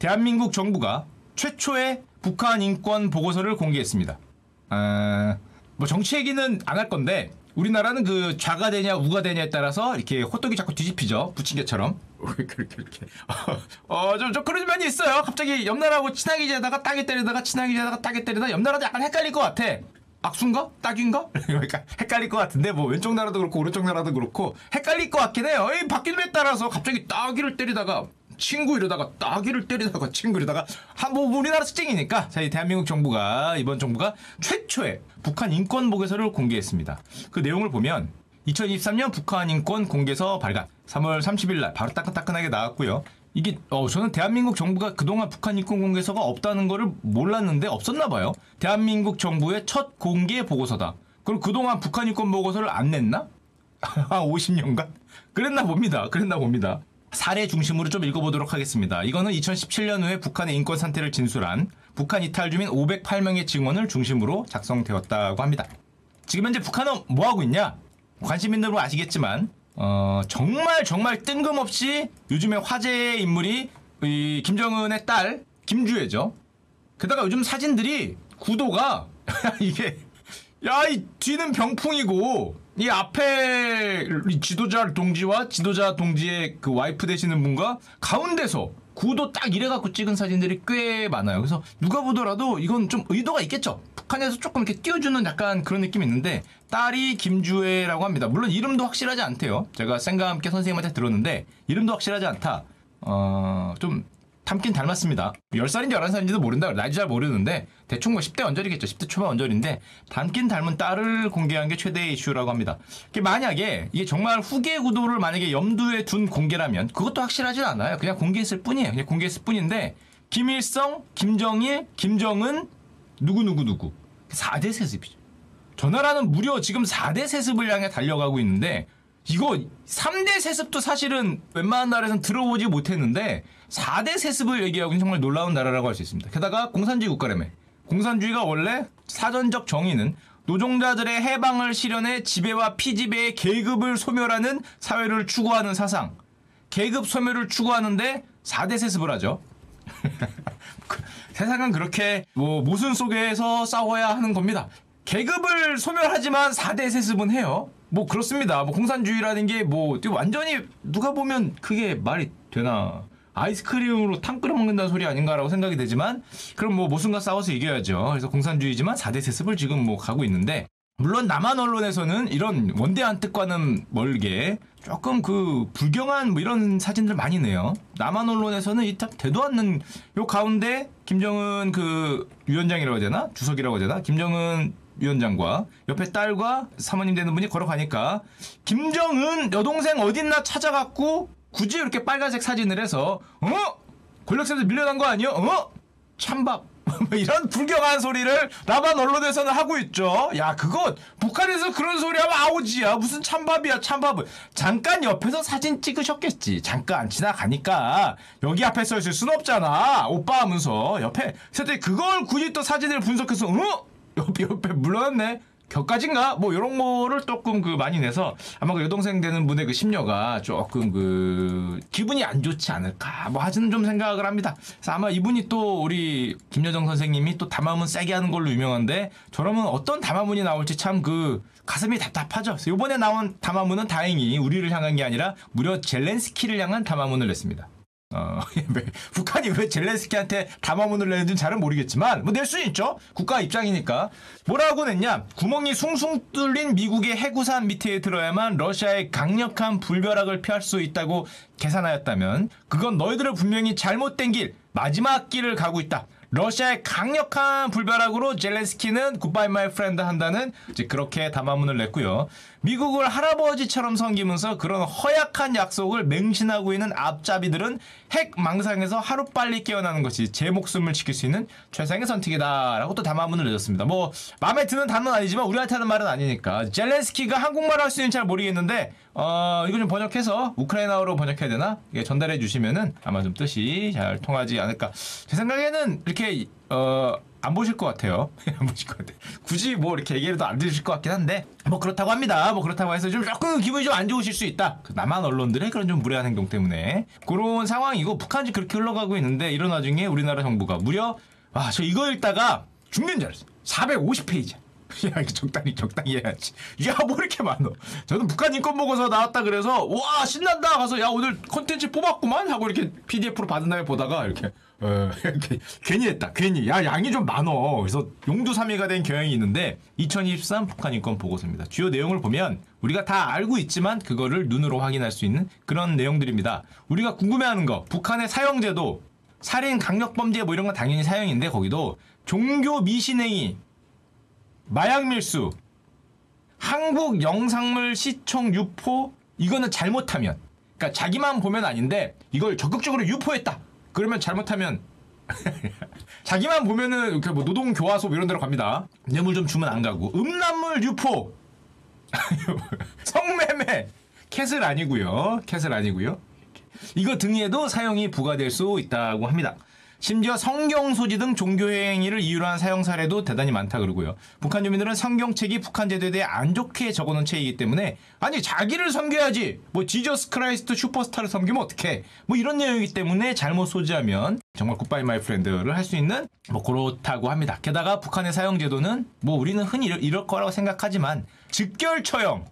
대한민국 정부가 최초의 북한 인권 보고서를 공개했습니다. 아, 뭐 정치 얘기는 안 할 건데 우리나라는 그 좌가 되냐 우가 되냐에 따라서 이렇게 호떡이 자꾸 뒤집히죠 부침개처럼 그렇게 이렇게 어좀 좀 그런 면이 있어요 갑자기 옆 나라하고 친하게 지내다가 따게 때리다가 친하게 지내다가 따게 때리다가 옆 나라도 약간 헷갈릴 것 같아 악수인가? 딱인가? 그러니까 헷갈릴 것 같은데 뭐 왼쪽 나라도 그렇고 오른쪽 나라도 그렇고 헷갈릴 것 같긴 해요. 이 바뀌는 따라서 갑자기 따기를 때리다가 친구 이러다가 따기를 때리다가 친구 이러다가 한뭐 우리나라 특징이니까 저희 대한민국 정부가 이번 정부가 최초의 북한 인권 보고서를 공개했습니다. 그 내용을 보면 2023년 북한 인권 공개서 발간 3월 30일 날 바로 따끈따끈하게 나왔고요. 이게 어 저는 대한민국 정부가 그동안 북한 인권 공개서가 없다는 거를 몰랐는데 없었나 봐요. 대한민국 정부의 첫 공개 보고서다. 그럼 그동안 북한 인권 보고서를 안 냈나? 한 50년간? 그랬나 봅니다. 그랬나 봅니다. 사례 중심으로 좀 읽어보도록 하겠습니다. 이거는 2017년 후에 북한의 인권 상태를 진술한 북한 이탈 주민 508명의 증언을 중심으로 작성되었다고 합니다. 지금 현재 북한은 뭐 하고 있냐? 관심 있는 분 아시겠지만 어, 정말 정말 뜬금없이 요즘에 화제의 인물이 이 김정은의 딸 김주혜죠. 게다가 요즘 사진들이 구도가 이게 야 이 뒤는 병풍이고 이 앞에 지도자 동지와 지도자 동지의 그 와이프 되시는 분과 가운데서 구도 딱 이래 갖고 찍은 사진들이 꽤 많아요. 그래서 누가 보더라도 이건 좀 의도가 있겠죠. 북한에서 조금 이렇게 띄워주는 약간 그런 느낌이 있는데 딸이 김주혜라고 합니다. 물론 이름도 확실하지 않대요. 제가 쌩과 함께 선생님한테 들었는데 이름도 확실하지 않다. 어, 좀 닮긴 닮았습니다. 10살인지 11살인지도 모른다. 나이도 잘 모르는데 대충 뭐 10대 언저리겠죠. 10대 초반 언저리인데 닮긴 닮은 딸을 공개한 게 최대의 이슈라고 합니다. 만약에 이게 정말 후계 구도를 만약에 염두에 둔 공개라면 그것도 확실하진 않아요. 그냥 공개했을 뿐이에요. 그냥 공개했을 뿐인데 김일성, 김정일, 김정은 누구누구 누구 4대 세습이죠. 저 나라는 무려 지금 4대 세습을 향해 달려가고 있는데 이거 3대 세습도 사실은 웬만한 나라에서는 들어보지 못했는데 4대 세습을 얘기하고는 정말 놀라운 나라라고 할 수 있습니다. 게다가 공산주의 국가라며. 공산주의가 원래 사전적 정의는 노동자들의 해방을 실현해 지배와 피지배의 계급을 소멸하는 사회를 추구하는 사상. 계급 소멸을 추구하는데 4대 세습을 하죠. 세상은 그렇게 뭐 모순 속에서 싸워야 하는 겁니다. 계급을 소멸하지만 4대 세습은 해요. 뭐 그렇습니다. 뭐 공산주의라는 게 뭐 완전히 누가 보면 그게 말이 되나. 아이스크림으로 탕 끓여 먹는다는 소리 아닌가라고 생각이 되지만 그럼 뭐 모순과 싸워서 이겨야죠. 그래서 공산주의지만 4대 세습을 지금 뭐 가고 있는데 물론 남한 언론에서는 이런 원대한 뜻과는 멀게 조금 그 불경한 뭐 이런 사진들 많이 내요. 남한 언론에서는 이탑 되도 않는 요 가운데 김정은 그 위원장이라고 해야 되나? 주석이라고 해야 되나? 김정은 위원장과 옆에 딸과 사모님 되는 분이 걸어가니까 김정은 여동생 어딨나 찾아갖고 굳이 이렇게 빨간색 사진을 해서 어? 권력세에서 밀려난 거 아니요? 어? 찬밥 뭐 이런 불경한 소리를 남한 언론에서는 하고 있죠. 야, 그거 북한에서 그런 소리 하면 아우지야. 무슨 찬밥이야, 찬밥을. 잠깐 옆에서 사진 찍으셨겠지. 잠깐 지나가니까 여기 앞에 서 있을 순 없잖아. 오빠 하면서 옆에. 그때 그걸 굳이 또 사진을 분석해서 어? 옆에 옆에 물러났네. 격까진가? 뭐 이런 거를 조금 그 많이 내서 아마 그 여동생 되는 분의 그 심려가 조금 그 기분이 안 좋지 않을까 뭐 하지는 좀 생각을 합니다. 그래서 아마 이분이 또 우리 김여정 선생님이 또 담화문 세게 하는 걸로 유명한데 저러면 어떤 담화문이 나올지 참 그 가슴이 답답하죠. 그래서 이번에 나온 담화문은 다행히 우리를 향한 게 아니라 무려 젤렌스키를 향한 담화문을 냈습니다. 어, 북한이 왜 젤렌스키한테 담화문을 내는지는 잘은 모르겠지만, 뭐 낼수 있죠. 국가 입장이니까. 뭐라고 냈냐? 구멍이 숭숭 뚫린 미국의 핵우산 밑에 들어야만 러시아의 강력한 불벼락을 피할 수 있다고 계산하였다면, 그건 너희들은 분명히 잘못된 길, 마지막 길을 가고 있다. 러시아의 강력한 불벼락으로 젤렌스키는 goodbye my friend 한다는 이제 그렇게 담화문을 냈고요. 미국을 할아버지처럼 섬기면서 그런 허약한 약속을 맹신하고 있는 앞잡이들은 핵 망상에서 하루빨리 깨어나는 것이 제 목숨을 지킬 수 있는 최상의 선택이다라고 또 담화문을 내줬습니다. 뭐 마음에 드는 단어는 아니지만 우리한테 하는 말은 아니니까 젤렌스키가 한국말 할 수 있는지 잘 모르겠는데 어 이거 좀 번역해서 우크라이나어로 번역해야 되나? 이게 전달해 주시면은 아마 좀 뜻이 잘 통하지 않을까. 제 생각에는 이렇게 어 안 보실 것 같아요. 안 보실 것 같아요. 굳이 뭐 이렇게 얘기해도 안 들으실 것 같긴 한데 뭐 그렇다고 합니다. 뭐 그렇다고 해서 좀 조금 기분이 좀 안 좋으실 수 있다. 그 남한 언론들의 그런 좀 무례한 행동 때문에 그런 상황이고 북한이 그렇게 흘러가고 있는데 이런 와중에 우리나라 정부가 무려 아 저 이거 읽다가 죽는 줄 알았어요. 450페이지. 야, 적당히, 적당히 해야지. 야, 뭐 이렇게 많어. 저는 북한 인권 보고서 나왔다 그래서, 와, 신난다! 가서, 야, 오늘 컨텐츠 뽑았구만! 하고 이렇게 PDF로 받은 다음에 보다가, 이렇게, 어, 이렇게, 괜히 했다. 괜히. 야, 양이 좀 많어. 그래서 용두삼이가 된 경향이 있는데, 2023 북한 인권 보고서입니다. 주요 내용을 보면, 우리가 다 알고 있지만, 그거를 눈으로 확인할 수 있는 그런 내용들입니다. 우리가 궁금해하는 거, 북한의 사형제도, 살인, 강력범죄 뭐 이런 건 당연히 사형인데, 거기도, 종교 미신행위, 마약 밀수, 한국 영상물 시청 유포 이거는 잘못하면 그러니까 자기만 보면 아닌데 이걸 적극적으로 유포했다. 그러면 잘못하면 자기만 보면은 이렇게 뭐 노동 교화소 이런 데로 갑니다. 뇌물 좀 주면 안 가고 음란물 유포 성매매 캣을 아니고요. 캣을 아니고요. 이거 등에도 사형이 부과될 수 있다고 합니다. 심지어 성경 소지 등 종교 행위를 이유로 한 사형 사례도 대단히 많다 그러고요. 북한 주민들은 성경책이 북한 제도에 대해 안 좋게 적어놓은 책이기 때문에 아니 자기를 섬겨야지 뭐 Jesus Christ Superstar를 섬기면 어떡해 뭐 이런 내용이기 때문에 잘못 소지하면 정말 goodbye my friend를 할 수 있는 뭐 그렇다고 합니다. 게다가 북한의 사형 제도는 뭐 우리는 흔히 이럴 거라고 생각하지만 즉결 처형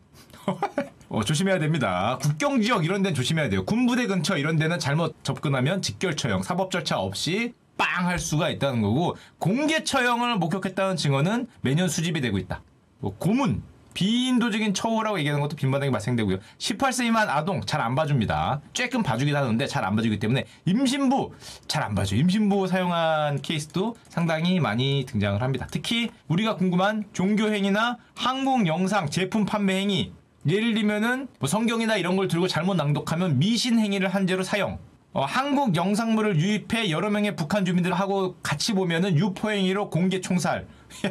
어, 조심해야 됩니다. 국경 지역 이런 데는 조심해야 돼요. 군부대 근처 이런 데는 잘못 접근하면 직결 처형, 사법 절차 없이 빵 할 수가 있다는 거고 공개 처형을 목격했다는 증언은 매년 수집이 되고 있다. 뭐 고문, 비인도적인 처우라고 얘기하는 것도 빈번하게 발생되고요. 18세 미만 아동 잘 안 봐줍니다. 쬐끔 봐주긴 하는데 잘 안 봐주기 때문에 임신부 잘 안 봐줘. 임신부 사용한 케이스도 상당히 많이 등장을 합니다. 특히 우리가 궁금한 종교 행위나 항공 영상 제품 판매 행위 예를 들면은 뭐 성경이나 이런 걸 들고 잘못 낭독하면 미신 행위를 한 죄로 사형. 어, 한국 영상물을 유입해 여러 명의 북한 주민들하고 같이 보면은 유포 행위로 공개 총살.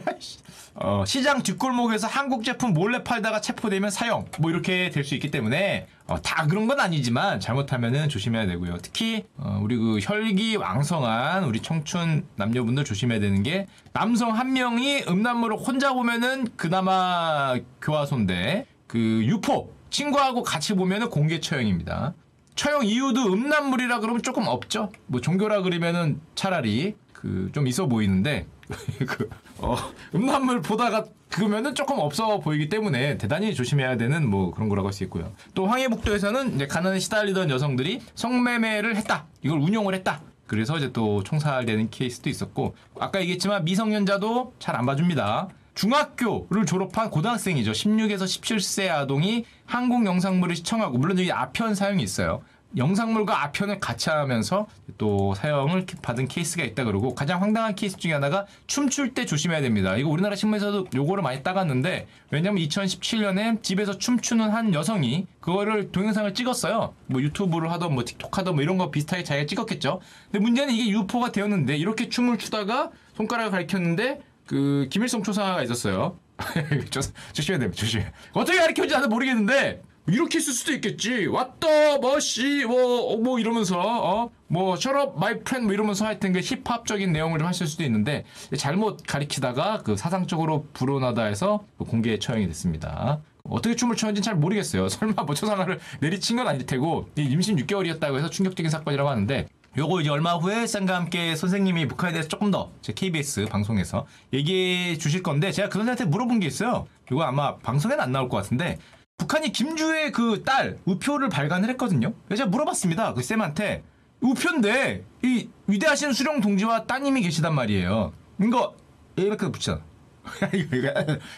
어, 시장 뒷골목에서 한국 제품 몰래 팔다가 체포되면 사형. 뭐 이렇게 될 수 있기 때문에 어, 다 그런 건 아니지만 잘못하면은 조심해야 되고요. 특히 어, 우리 그 혈기 왕성한 우리 청춘 남녀분들 조심해야 되는 게 남성 한 명이 음란물을 혼자 보면은 그나마 교화소인데 그 유포 친구하고 같이 보면은 공개 처형입니다. 처형 이유도 음란물이라 그러면 조금 없죠. 뭐 종교라 그러면은 차라리 그 좀 있어 보이는데 그 어, 음란물 보다가 그러면은 조금 없어 보이기 때문에 대단히 조심해야 되는 뭐 그런 거라고 할 수 있고요. 또 황해북도에서는 이제 가난에 시달리던 여성들이 성매매를 했다. 이걸 운용을 했다. 그래서 이제 또 총살되는 케이스도 있었고 아까 얘기했지만 미성년자도 잘 안 봐줍니다. 중학교를 졸업한 고등학생이죠. 16에서 17세 아동이 한국 영상물을 시청하고 물론 여기 아편 사용이 있어요. 영상물과 아편을 같이 하면서 또 사형을 받은 케이스가 있다 그러고 가장 황당한 케이스 중에 하나가 춤출 때 조심해야 됩니다. 이거 우리나라 신문에서도 요거를 많이 따갔는데 왜냐면 2017년에 집에서 춤추는 한 여성이 그거를 동영상을 찍었어요. 뭐 유튜브를 하던 뭐 틱톡 하던 뭐 이런 거 비슷하게 자기가 찍었겠죠. 근데 문제는 이게 유포가 되었는데 이렇게 춤을 추다가 손가락을 가리켰는데 그 김일성 초상화가 있었어요. 조심해야 됩니다. 조심해. 어떻게 가리켰는지 나도 모르겠는데 이렇게 쓸 수도 있겠지. what the 뭐씨 뭐뭐 뭐 이러면서 어뭐 shut up my friend 뭐 이러면서 하여튼 그 힙합적인 내용을 좀 하실 수도 있는데 잘못 가리키다가 그 사상적으로 불온하다 해서 그 공개 처형이 됐습니다. 어떻게 춤을 추는지 잘 모르겠어요. 설마 뭐 초상화를 내리친 건 아닐 테고 임신 6개월이었다고 해서 충격적인 사건이라고 하는데 요거 이제 얼마 후에 쌤과 함께 선생님이 북한에 대해서 조금 더 KBS 방송에서 얘기해 주실 건데 제가 그 선생한테 물어본 게 있어요. 이거 아마 방송에는 안 나올 것 같은데 북한이 김주의 그 딸 우표를 발간을 했거든요. 그래서 제가 물어봤습니다. 그 쌤한테 우표인데 이 위대하신 수령 동지와 따님이 계시단 말이에요. 이거 이렇게 붙이잖아.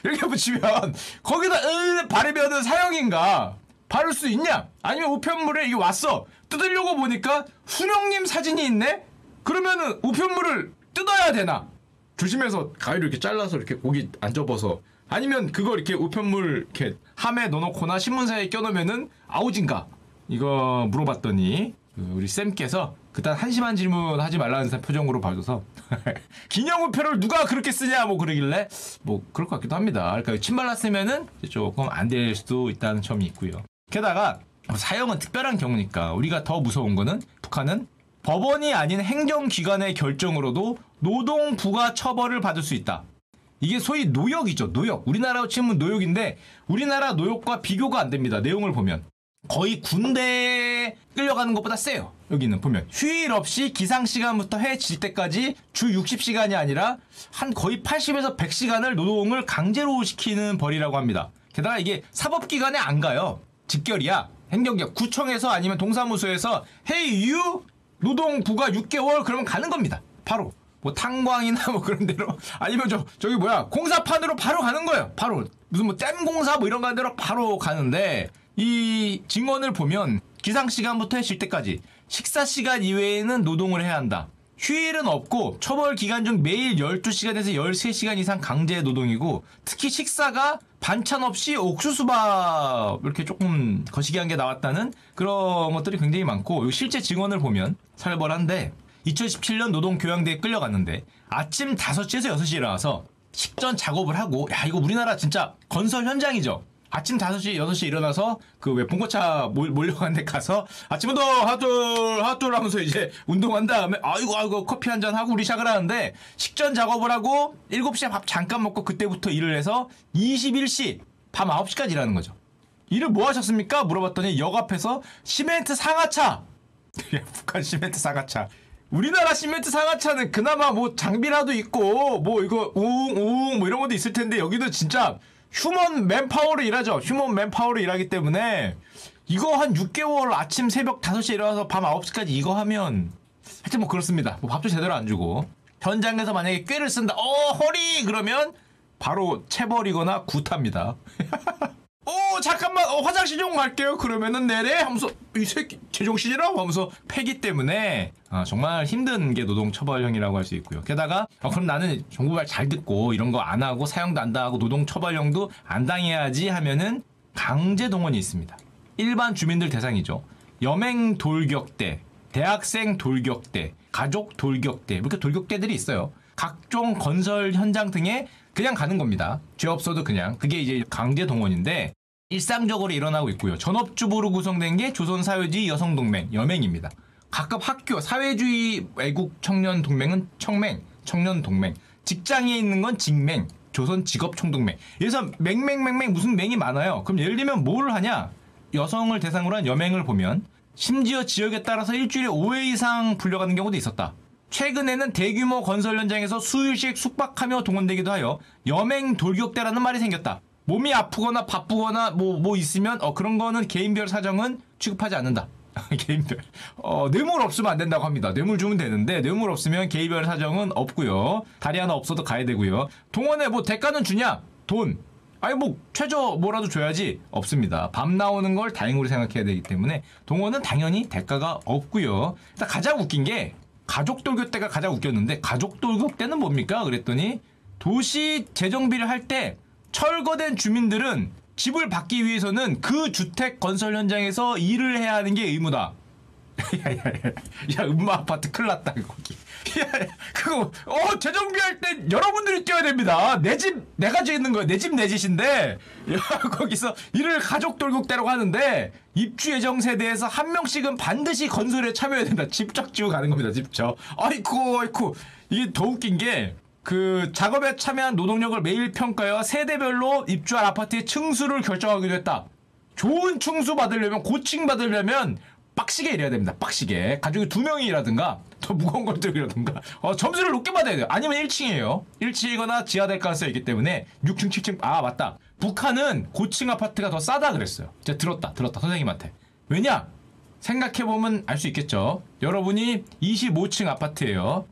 이렇게 붙이면 거기다 바르면은 사형인가? 바를 수 있냐? 아니면 우편물에 이게 왔어. 뜯으려고 보니까 수령님 사진이 있네? 그러면은 우편물을 뜯어야 되나? 조심해서 가위로 이렇게 잘라서 이렇게 고기 안 접어서 아니면 그거 이렇게 우편물 이렇게 함에 넣어놓거나 신문사에 껴놓으면은 아우진가? 이거 물어봤더니 그 우리 쌤께서 그딴 한심한 질문 하지 말라는 표정으로 봐줘서 기념 우표를 누가 그렇게 쓰냐 뭐 그러길래 뭐 그럴 것 같기도 합니다. 그러니까 침 발랐으면은 조금 안 될 수도 있다는 점이 있고요. 게다가 사형은 특별한 경우니까 우리가 더 무서운 거는 북한은 법원이 아닌 행정기관의 결정으로도 노동부가 처벌을 받을 수 있다. 이게 소위 노역이죠. 노역. 우리나라로 치면 노역인데 우리나라 노역과 비교가 안 됩니다. 내용을 보면. 거의 군대에 끌려가는 것보다 세요. 여기는 보면 휴일 없이 기상 시간부터 해 질 때까지 주 60시간이 아니라 한 거의 80에서 100시간을 노동을 강제로 시키는 벌이라고 합니다. 게다가 이게 사법기관에 안 가요. 직결이야. 행정기관 구청에서 아니면 동사무소에서 해유 노동부가 6개월 그러면 가는 겁니다. 바로 뭐 탄광이나 뭐 그런 데로 아니면 저 저기 뭐야 공사판으로 바로 가는 거예요. 바로 무슨 뭐 댐 공사 뭐 이런 데로 바로 가는데 이 증언을 보면 기상 시간부터 해질 때까지 식사 시간 이외에는 노동을 해야 한다. 휴일은 없고 처벌 기간 중 매일 12시간에서 13시간 이상 강제 노동이고 특히 식사가 반찬 없이 옥수수밥 이렇게 조금 거시기한 게 나왔다는 그런 것들이 굉장히 많고 실제 증언을 보면 살벌한데 2017년 노동교양대에 끌려갔는데 아침 5시에서 6시에 일어나서 식전 작업을 하고 야 이거 우리나라 진짜 건설 현장이죠. 아침 5시, 6시 일어나서 그 왜 봉고차 몰려간 데 가서 아침 운동 하둘 하둘 하면서 이제 운동한 다음에 아이고 아이고 커피 한 잔 하고 우리 시작을 하는데 식전 작업을 하고 7시에 밥 잠깐 먹고 그때부터 일을 해서 21시 밤 9시까지 일하는 거죠. 일을 뭐 하셨습니까? 물어봤더니 역 앞에서 시멘트 상하차 북한 시멘트 상하차 우리나라 시멘트 상하차는 그나마 뭐 장비라도 있고 뭐 이거 우웅 뭐 이런 것도 있을 텐데 여기도 진짜 human manpower로 일하죠. human manpower로 일하기 때문에 이거 한 6개월 아침 새벽 5시에 일어나서 밤 9시까지 이거 하면 하여튼 뭐 그렇습니다. 뭐 밥도 제대로 안 주고 현장에서 만약에 꾀를 쓴다. 어 허리 그러면 바로 체벌이거나 구타입니다. 오 잠깐만. 어, 화장실 좀 갈게요. 그러면은 내래? 하면서 이 새끼 제정신이라고? 하면서 패기 때문에. 아, 정말 힘든 게 노동처벌형이라고 할 수 있고요. 게다가 아, 그럼 나는 정부말 잘 듣고 이런 거 안 하고 사형도 안 당하고 노동처벌형도 안 당해야지 하면은 강제 동원이 있습니다. 일반 주민들 대상이죠. 여맹 돌격대 대학생 돌격대 가족 돌격대 이렇게 돌격대들이 있어요. 각종 건설 현장 등에 그냥 가는 겁니다. 죄 없어도 그냥. 그게 이제 강제 동원인데 일상적으로 일어나고 있고요. 전업주부로 구성된 게 조선사회주의 여성동맹, 여맹입니다. 각급 학교, 사회주의 외국 청년 동맹은 청맹, 청년 동맹. 직장에 있는 건 직맹, 조선 직업 총동맹. 그래서 맹맹맹맹 무슨 맹이 많아요. 그럼 예를 들면 뭘 하냐? 여성을 대상으로 한 여맹을 보면 심지어 지역에 따라서 일주일에 5회 이상 불려가는 경우도 있었다. 최근에는 대규모 건설 현장에서 수일씩 숙박하며 동원되기도 하여 여맹 돌격대라는 말이 생겼다. 몸이 아프거나 바쁘거나 뭐, 뭐 있으면, 어, 그런 거는 개인별 사정은 취급하지 않는다. 개인별. 어, 뇌물 없으면 안 된다고 합니다. 뇌물 주면 되는데, 뇌물 없으면 개인별 사정은 없고요 다리 하나 없어도 가야 되고요. 동원에 뭐 대가는 주냐? 돈. 아니 뭐 최저 뭐라도 줘야지 없습니다. 밤 나오는 걸 다행으로 생각해야 되기 때문에 동원은 당연히 대가가 없고요. 일단 가장 웃긴 게 가족 돌격 때가 가장 웃겼는데 가족 돌격 때는 뭡니까? 그랬더니 도시 재정비를 할때 철거된 주민들은 집을 받기 위해서는 그 주택 건설 현장에서 일을 해야 하는 게 의무다. 야야야, 야 음마 아파트 큰일 났다 거기. 야, 그거 어 재정비할 때 여러분들이 뛰어야 됩니다. 내 집 내가 짓는 거야. 내 집 내 짓인데 야 거기서 일을 가족 돌격대라고 하는데 입주 예정 세대에서 한 명씩은 반드시 건설에 참여해야 된다. 집적 지고 가는 겁니다. 집적. 아이쿠 아이쿠 이게 더 웃긴 게 그 작업에 참여한 노동력을 매일 평가하여 세대별로 입주할 아파트의 층수를 결정하기도 했다. 좋은 층수 받으려면 고층 받으려면 빡시게 일해야 됩니다. 빡시게. 가족이 두 명이라든가 더 무거운 걸 들이라든가 어, 점수를 높게 받아야 돼요. 아니면 1층이에요. 1층이거나 지하될 가능성이 있기 때문에 6층, 7층 아 맞다. 북한은 고층 아파트가 더 싸다 그랬어요. 제가 들었다. 들었다. 선생님한테. 왜냐? 생각해보면 알 수 있겠죠. 여러분이 25층 아파트예요.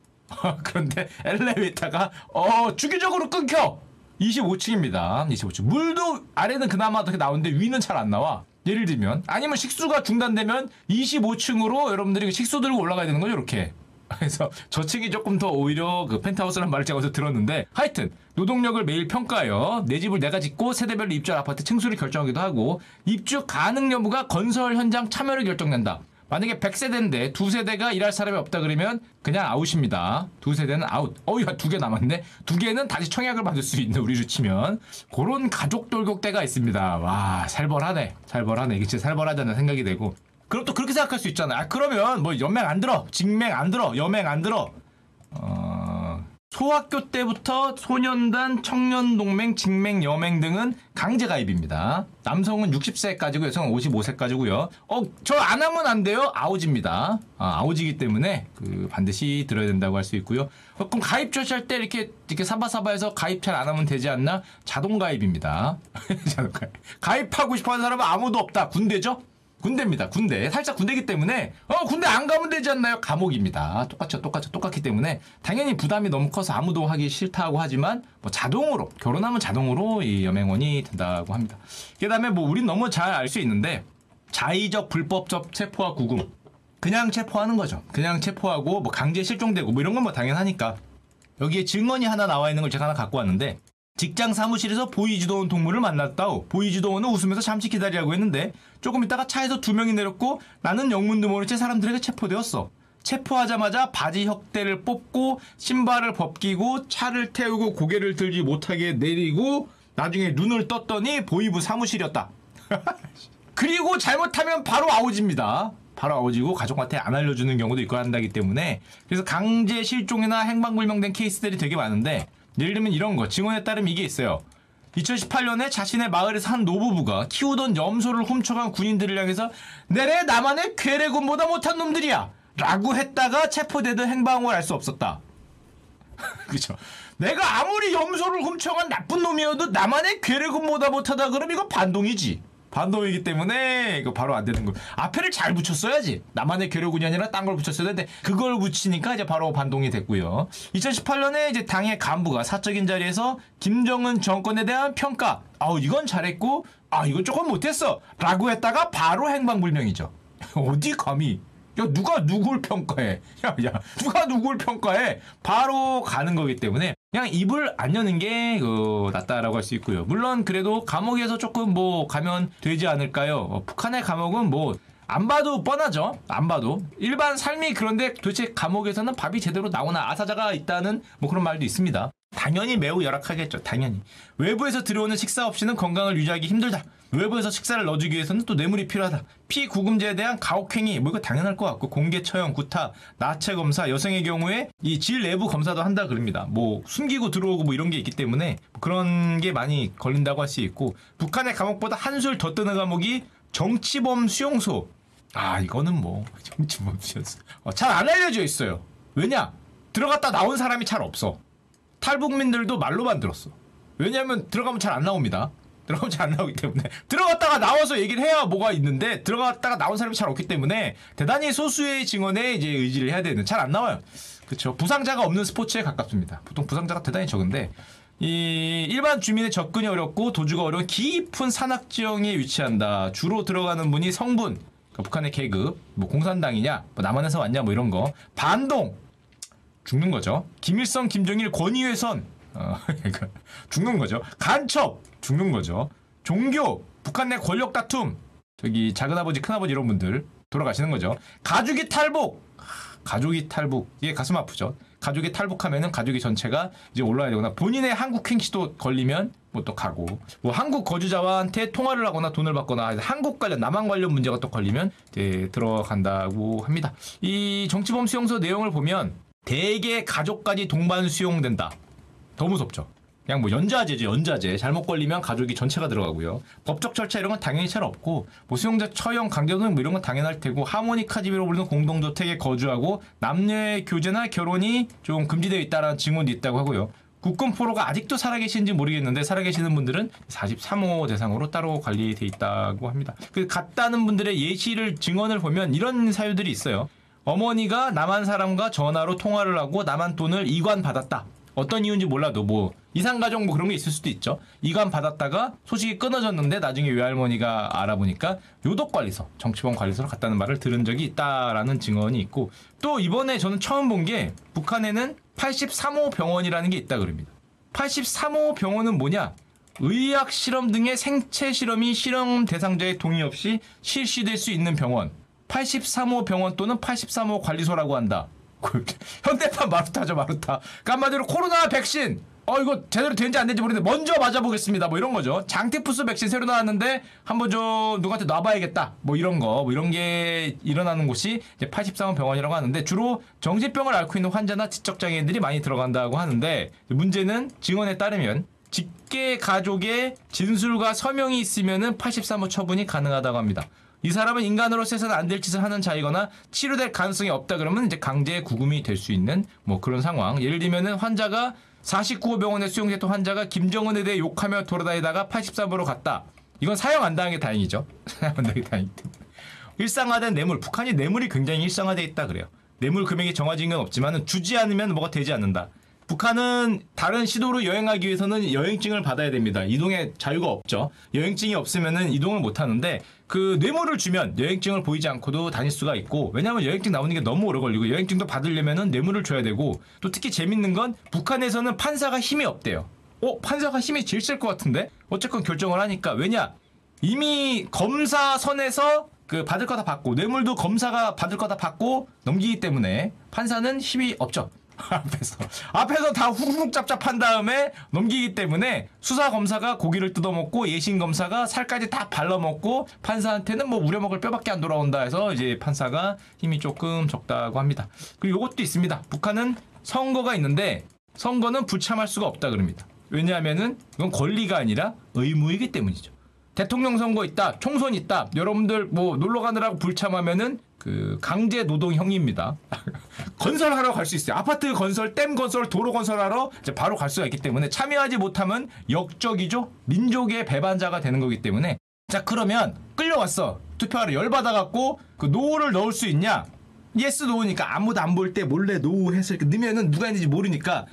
그런데 엘리베이터가 어 주기적으로 끊겨. 25층입니다. 25층. 물도 아래는 그나마 어떻게 나오는데 위는 잘 안 나와. 예를 들면 아니면 식수가 중단되면 25층으로 여러분들이 식수 들고 올라가야 되는 거죠, 이렇게. 그래서 저층이 조금 더 오히려 그 펜트하우스라는 말을 제가 어디서 들었는데 하여튼 노동력을 매일 평가하여 내 집을 내가 짓고 세대별로 입주할 아파트 층수를 결정하기도 하고 입주 가능 여부가 건설 현장 참여로 결정된다. 만약에 100세대인데 두 세대가 일할 사람이 없다 그러면 그냥 아웃입니다. 두 세대는 아웃. 어이야 두 개 남았네. 두 개는 다시 청약을 받을 수 있는 우리로 치면 그런 가족 돌격대가 있습니다. 와 살벌하네. 살벌하네. 이게 진짜 살벌하다는 생각이 되고 그럼 또 그렇게 생각할 수 있잖아. 아, 그러면 뭐 연맹 안 들어, 직맹 안 들어, 여맹 안 들어. 어, 소학교 때부터 소년단, 청년동맹, 직맹, 여맹 등은 강제 가입입니다. 남성은 60세까지고 여성은 55세까지고요. 어, 저 안 하면 안 돼요? 아우지입니다. 아, 아우지기 때문에 그 반드시 들어야 된다고 할 수 있고요. 어, 그럼 가입 조치할 때 이렇게 이렇게 사바사바해서 가입 잘 안 하면 되지 않나? 자동 가입입니다. 자동 가입. 가입하고 싶어 하는 사람은 아무도 없다. 군대죠? 군대입니다. 군대. 살짝 군대기 때문에 어 군대 안 가면 되지 않나요? 감옥입니다. 똑같죠. 똑같죠. 똑같기 때문에 당연히 부담이 너무 커서 아무도 하기 싫다고 하지만 뭐 자동으로 결혼하면 자동으로 이 여맹원이 된다고 합니다. 그다음에 뭐 우린 너무 잘 알 수 있는데 자의적 불법적 체포와 구금 그냥 체포하는 거죠. 그냥 체포하고 뭐 강제 실종되고 뭐 이런 건 뭐 당연하니까 여기에 증언이 하나 나와 있는 걸 제가 하나 갖고 왔는데 직장 사무실에서 보이지도 않은 동물을 만났다. 보이지도 않은 웃으면서 잠시 기다리라고 했는데 조금 있다가 차에서 두 명이 내렸고 나는 영문도 모른 채 사람들에게 체포되었어. 체포하자마자 바지 혁대를 뽑고 신발을 벗기고 차를 태우고 고개를 들지 못하게 내리고 나중에 눈을 떴더니 보이부 사무실이었다. 그리고 잘못하면 바로 아우집니다. 바로 아우지고 가족한테 안 알려주는 경우도 있고 한다기 때문에 그래서 강제 실종이나 행방불명된 케이스들이 되게 많은데 예를 들면 이런 거 증언에 따르면 이게 있어요. 2018년에 자신의 마을에서 한 노부부가 키우던 염소를 훔쳐간 군인들을 향해서 내래 나만의 괴뢰군보다 못한 놈들이야 라고 했다가 체포되던 행방을 알 수 없었다. 그죠? 내가 아무리 염소를 훔쳐간 나쁜 놈이어도 나만의 괴뢰군보다 못하다 그럼 이거 반동이지. 반동이기 때문에 이거 바로 안 되는 거. 앞에를 잘 붙였어야지. 나만의 괴뢰군이 아니라 딴 걸 붙였어야 되는데 그걸 붙이니까 이제 바로 반동이 됐고요. 2018년에 이제 당의 간부가 사적인 자리에서 김정은 정권에 대한 평가. 아우 이건 잘했고 아 이건 조금 못했어. 라고 했다가 바로 행방불명이죠. 어디 감히 야 누가 누굴 평가해? 야 야 누가 누굴 평가해? 바로 가는 거기 때문에 그냥 입을 안 여는 게 그, 낫다라고 할 수 있고요. 물론 그래도 감옥에서 조금 뭐 가면 되지 않을까요? 어, 북한의 감옥은 뭐 안 봐도 뻔하죠. 안 봐도 일반 삶이 그런데 도대체 감옥에서는 밥이 제대로 나오나 아사자가 있다는 뭐 그런 말도 있습니다. 당연히 매우 열악하겠죠. 당연히 외부에서 들어오는 식사 없이는 건강을 유지하기 힘들다. 외부에서 식사를 넣어주기 위해서는 또 뇌물이 필요하다. 피구금제에 대한 가혹행위 뭐 이거 당연할 것 같고 공개 처형, 구타, 나체 검사, 여성의 경우에 이 질 내부 검사도 한다 그럽니다. 뭐 숨기고 들어오고 뭐 이런 게 있기 때문에 그런 게 많이 걸린다고 할 수 있고 북한의 감옥보다 한술 더 뜨는 감옥이 정치범 수용소. 아 이거는 뭐 수용소. 어, 잘안 알려져 있어요. 왜냐 들어갔다 나온 사람이 잘 없어. 탈북민들도 말로만 들었어. 왜냐하면 들어가면 잘 안 나옵니다. 들어가면 잘 안 나오기 때문에 들어갔다가 나와서 얘기를 해야 뭐가 있는데 들어갔다가 나온 사람이 잘 없기 때문에 대단히 소수의 증언에 이제 의지를 해야 되는 잘 안 나와요. 그렇죠. 부상자가 없는 스포츠에 가깝습니다. 보통 부상자가 대단히 적은데 이 일반 주민의 접근이 어렵고 도주가 어려운 깊은 산악 지형에 위치한다. 주로 들어가는 분이 성분, 그러니까 북한의 계급, 뭐 공산당이냐, 뭐 남한에서 왔냐, 뭐 이런 거 반동 죽는 거죠. 김일성, 김정일 권위훼손 어, 그러니까 죽는 거죠. 간첩 죽는 거죠. 종교 북한 내 권력 다툼 저기 작은아버지 큰아버지 이런 분들 돌아가시는 거죠. 가족이 탈북 가족이 탈북 이게 가슴 아프죠. 가족이 탈북하면은 가족이 전체가 이제 올라야 되거나 본인의 한국 행시도 걸리면 뭐 또 가고 뭐 한국 거주자한테 통화를 하거나 돈을 받거나 한국 관련 남한 관련 문제가 또 걸리면 이제 들어간다고 합니다. 이 정치범 수용소 내용을 보면 대개 가족까지 동반 수용된다. 더 무섭죠. 그냥 뭐 연좌제죠, 연좌제. 잘못 걸리면 가족이 전체가 들어가고요. 법적 절차 이런 건 당연히 잘 없고, 뭐 수용자 처형, 강제노동 뭐 이런 건 당연할 테고, 하모니카 집이로 부르는 공동주택에 거주하고, 남녀의 교제나 결혼이 좀 금지되어 있다라는 증언도 있다고 하고요. 국군 포로가 아직도 살아계신지 모르겠는데 살아계시는 분들은 43호 대상으로 따로 관리돼 있다고 합니다. 그 갔다는 분들의 예시를 증언을 보면 이런 사유들이 있어요. 어머니가 남한 사람과 전화로 통화를 하고 남한 돈을 이관 받았다. 어떤 이유인지 몰라도 뭐 이상가족 뭐 그런 게 있을 수도 있죠. 이관 받았다가 소식이 끊어졌는데 나중에 외할머니가 알아보니까 요독관리소, 정치범 관리소로 갔다는 말을 들은 적이 있다라는 증언이 있고 또 이번에 저는 처음 본 게 북한에는 83호 병원이라는 게 있다 그럽니다. 83호 병원은 뭐냐? 의학 실험 등의 생체 실험이 실험 대상자의 동의 없이 실시될 수 있는 병원. 83호 병원 또는 83호 관리소라고 한다. 현대판 마루타죠 마루타. 그러니까 한마디로 코로나 백신 어 이거 제대로 되는지 안 되는지 모르겠는데 먼저 맞아보겠습니다. 뭐 이런 거죠. 장티푸스 백신 새로 나왔는데 한번 좀 누구한테 놔봐야겠다. 뭐 이런 거, 뭐 이런 게 일어나는 곳이 이제 83원 병원이라고 하는데 주로 정신병을 앓고 있는 환자나 지적 장애인들이 많이 들어간다고 하는데 문제는 증언에 따르면 직계 가족의 진술과 서명이 있으면은 83호 처분이 가능하다고 합니다. 이 사람은 인간으로서 해서는 안 될 짓을 하는 자이거나 치료될 가능성이 없다 그러면 이제 강제 구금이 될 수 있는 뭐 그런 상황. 예를 들면은 환자가 49호 병원에 수용됐던 환자가 김정은에 대해 욕하며 돌아다니다가 83호로 갔다. 이건 사형 안 당한 게 다행이죠. 사형 안 당한 게 다행이기 때문에. 일상화된 뇌물. 북한이 뇌물이 굉장히 일상화돼 있다 그래요. 뇌물 금액이 정해진 건 없지만 주지 않으면 뭐가 되지 않는다. 북한은 다른 시도로 여행하기 위해서는 여행증을 받아야 됩니다. 이동의 자유가 없죠. 여행증이 없으면은 이동을 못 하는데 그 뇌물을 주면 여행증을 보이지 않고도 다닐 수가 있고 왜냐하면 여행증 나오는 게 너무 오래 걸리고 여행증도 받으려면은 뇌물을 줘야 되고 또 특히 재밌는 건 북한에서는 판사가 힘이 없대요. 어 판사가 힘이 제일 셀 것 같은데 어쨌건 결정을 하니까 왜냐 이미 검사 선에서 그 받을 거 다 받고 뇌물도 검사가 받을 거 다 받고 넘기기 때문에 판사는 힘이 없죠. 앞에서 앞에서 다 후룩 짭짭한 다음에 넘기기 때문에 수사 검사가 고기를 뜯어먹고 예심 검사가 살까지 다 발라먹고 판사한테는 뭐 우려먹을 뼈밖에 안 돌아온다 해서 이제 판사가 힘이 조금 적다고 합니다. 그리고 이것도 있습니다. 북한은 선거가 있는데 선거는 불참할 수가 없다 그럽니다. 왜냐하면은 이건 권리가 아니라 의무이기 때문이죠. 대통령 선거 있다, 총선 있다. 여러분들 뭐 놀러 가느라고 불참하면은 그 강제 노동형입니다. 건설하러 갈 수 있어요. 아파트 건설, 댐 건설, 도로 건설하러 이제 바로 갈 수가 있기 때문에 참여하지 못하면 역적이죠. 민족의 배반자가 되는 거기 때문에 자 그러면 끌려왔어. 투표하러 열 받아 갖고 그 no를 넣을 수 있냐? yes no니까 아무도 안 볼 때 몰래 no 해서 이렇게 넣으면은 누가 있는지 모르니까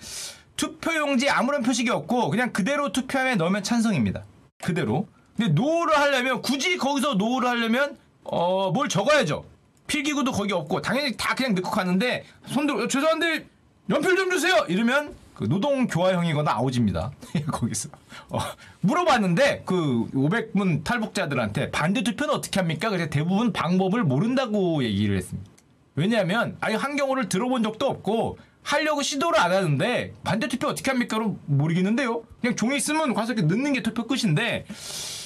투표용지 아무런 표식이 없고 그냥 그대로 투표함에 넣으면 찬성입니다. 그대로. 근데 no를 하려면 굳이 거기서 no를 하려면 어 뭘 적어야죠. 필기구도 거기 없고 당연히 다 그냥 넣고 가는데 손들 어, 죄송한데 연필 좀 주세요 이러면 그 노동 교화형이거나 아오집니다 거기서 어, 물어봤는데 그 500문 탈북자들한테 반대 투표는 어떻게 합니까? 그래서 대부분 방법을 모른다고 얘기를 했습니다. 왜냐하면 아예 환경어를 들어본 적도 없고 하려고 시도를 안 하는데 반대 투표 어떻게 합니까? 그럼 모르겠는데요. 그냥 종이 있으면 가서 이렇게 넣는 게 투표 끝인데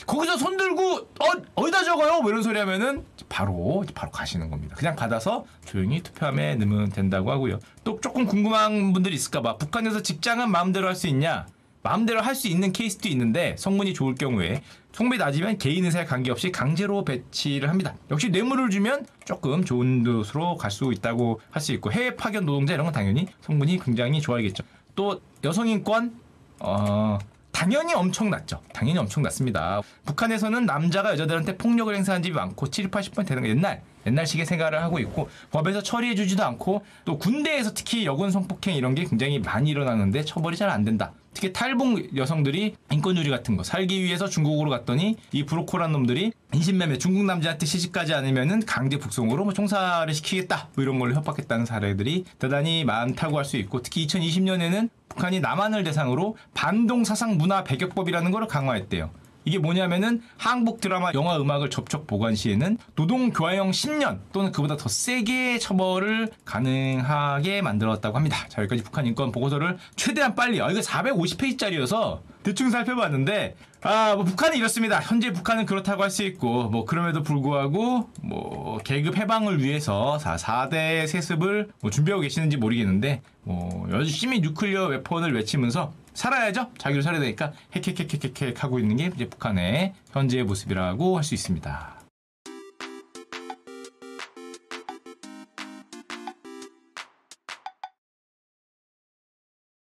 거기서 손 들고 어 어디다 적어요? 뭐 이런 소리 하면은 바로 바로 가시는 겁니다. 그냥 받아서 조용히 투표함에 넣으면 된다고 하고요. 또 조금 궁금한 분들이 있을까봐 북한에서 직장은 마음대로 할 수 있냐? 마음대로 할 수 있는 케이스도 있는데 성분이 좋을 경우에 성분이 낮으면 개인 의사에 관계없이 강제로 배치를 합니다. 역시 뇌물을 주면 조금 좋은 곳으로 갈 수 있다고 할 수 있고 해외 파견 노동자 이런 건 당연히 성분이 굉장히 좋아야겠죠. 또 여성 인권 어 당연히 엄청났죠. 당연히 엄청났습니다. 북한에서는 남자가 여자들한테 폭력을 행사한 집이 많고 7, 80% 되는 거 옛날 옛날식의 생활을 하고 있고 법에서 처리해주지도 않고 또 군대에서 특히 여군 성폭행 이런 게 굉장히 많이 일어나는데 처벌이 잘 안 된다. 특히 탈북 여성들이 인권유린 같은 거 살기 위해서 중국으로 갔더니 이 브로커란 놈들이 인신매매 중국 남자한테 시집가지 않으면은 강제 북송으로 뭐 총살을 시키겠다 뭐 이런 걸로 협박했다는 사례들이 대단히 많다고 할 수 있고 특히 2020년에는 북한이 남한을 대상으로 반동 사상 문화 배격법이라는 걸 강화했대요. 이게 뭐냐면은 한국 드라마, 영화, 음악을 접촉 보관 시에는 노동 교화형 10년 또는 그보다 더 세게 처벌을 가능하게 만들었다고 합니다. 자, 여기까지 북한 인권 보고서를 최대한 빨리, 아, 이거 450페이지짜리여서 대충 살펴봤는데, 아, 뭐 북한은 이렇습니다. 현재 북한은 그렇다고 할 수 있고, 뭐 그럼에도 불구하고, 뭐 계급 해방을 위해서 4대 세습을 뭐 준비하고 계시는지 모르겠는데, 뭐 열심히 뉴클리어 웨폰을 외치면서 살아야죠. 자기를 살아야 되니까 핵핵핵핵핵 하고 있는 게 이제 북한의 현재의 모습이라고 할 수 있습니다.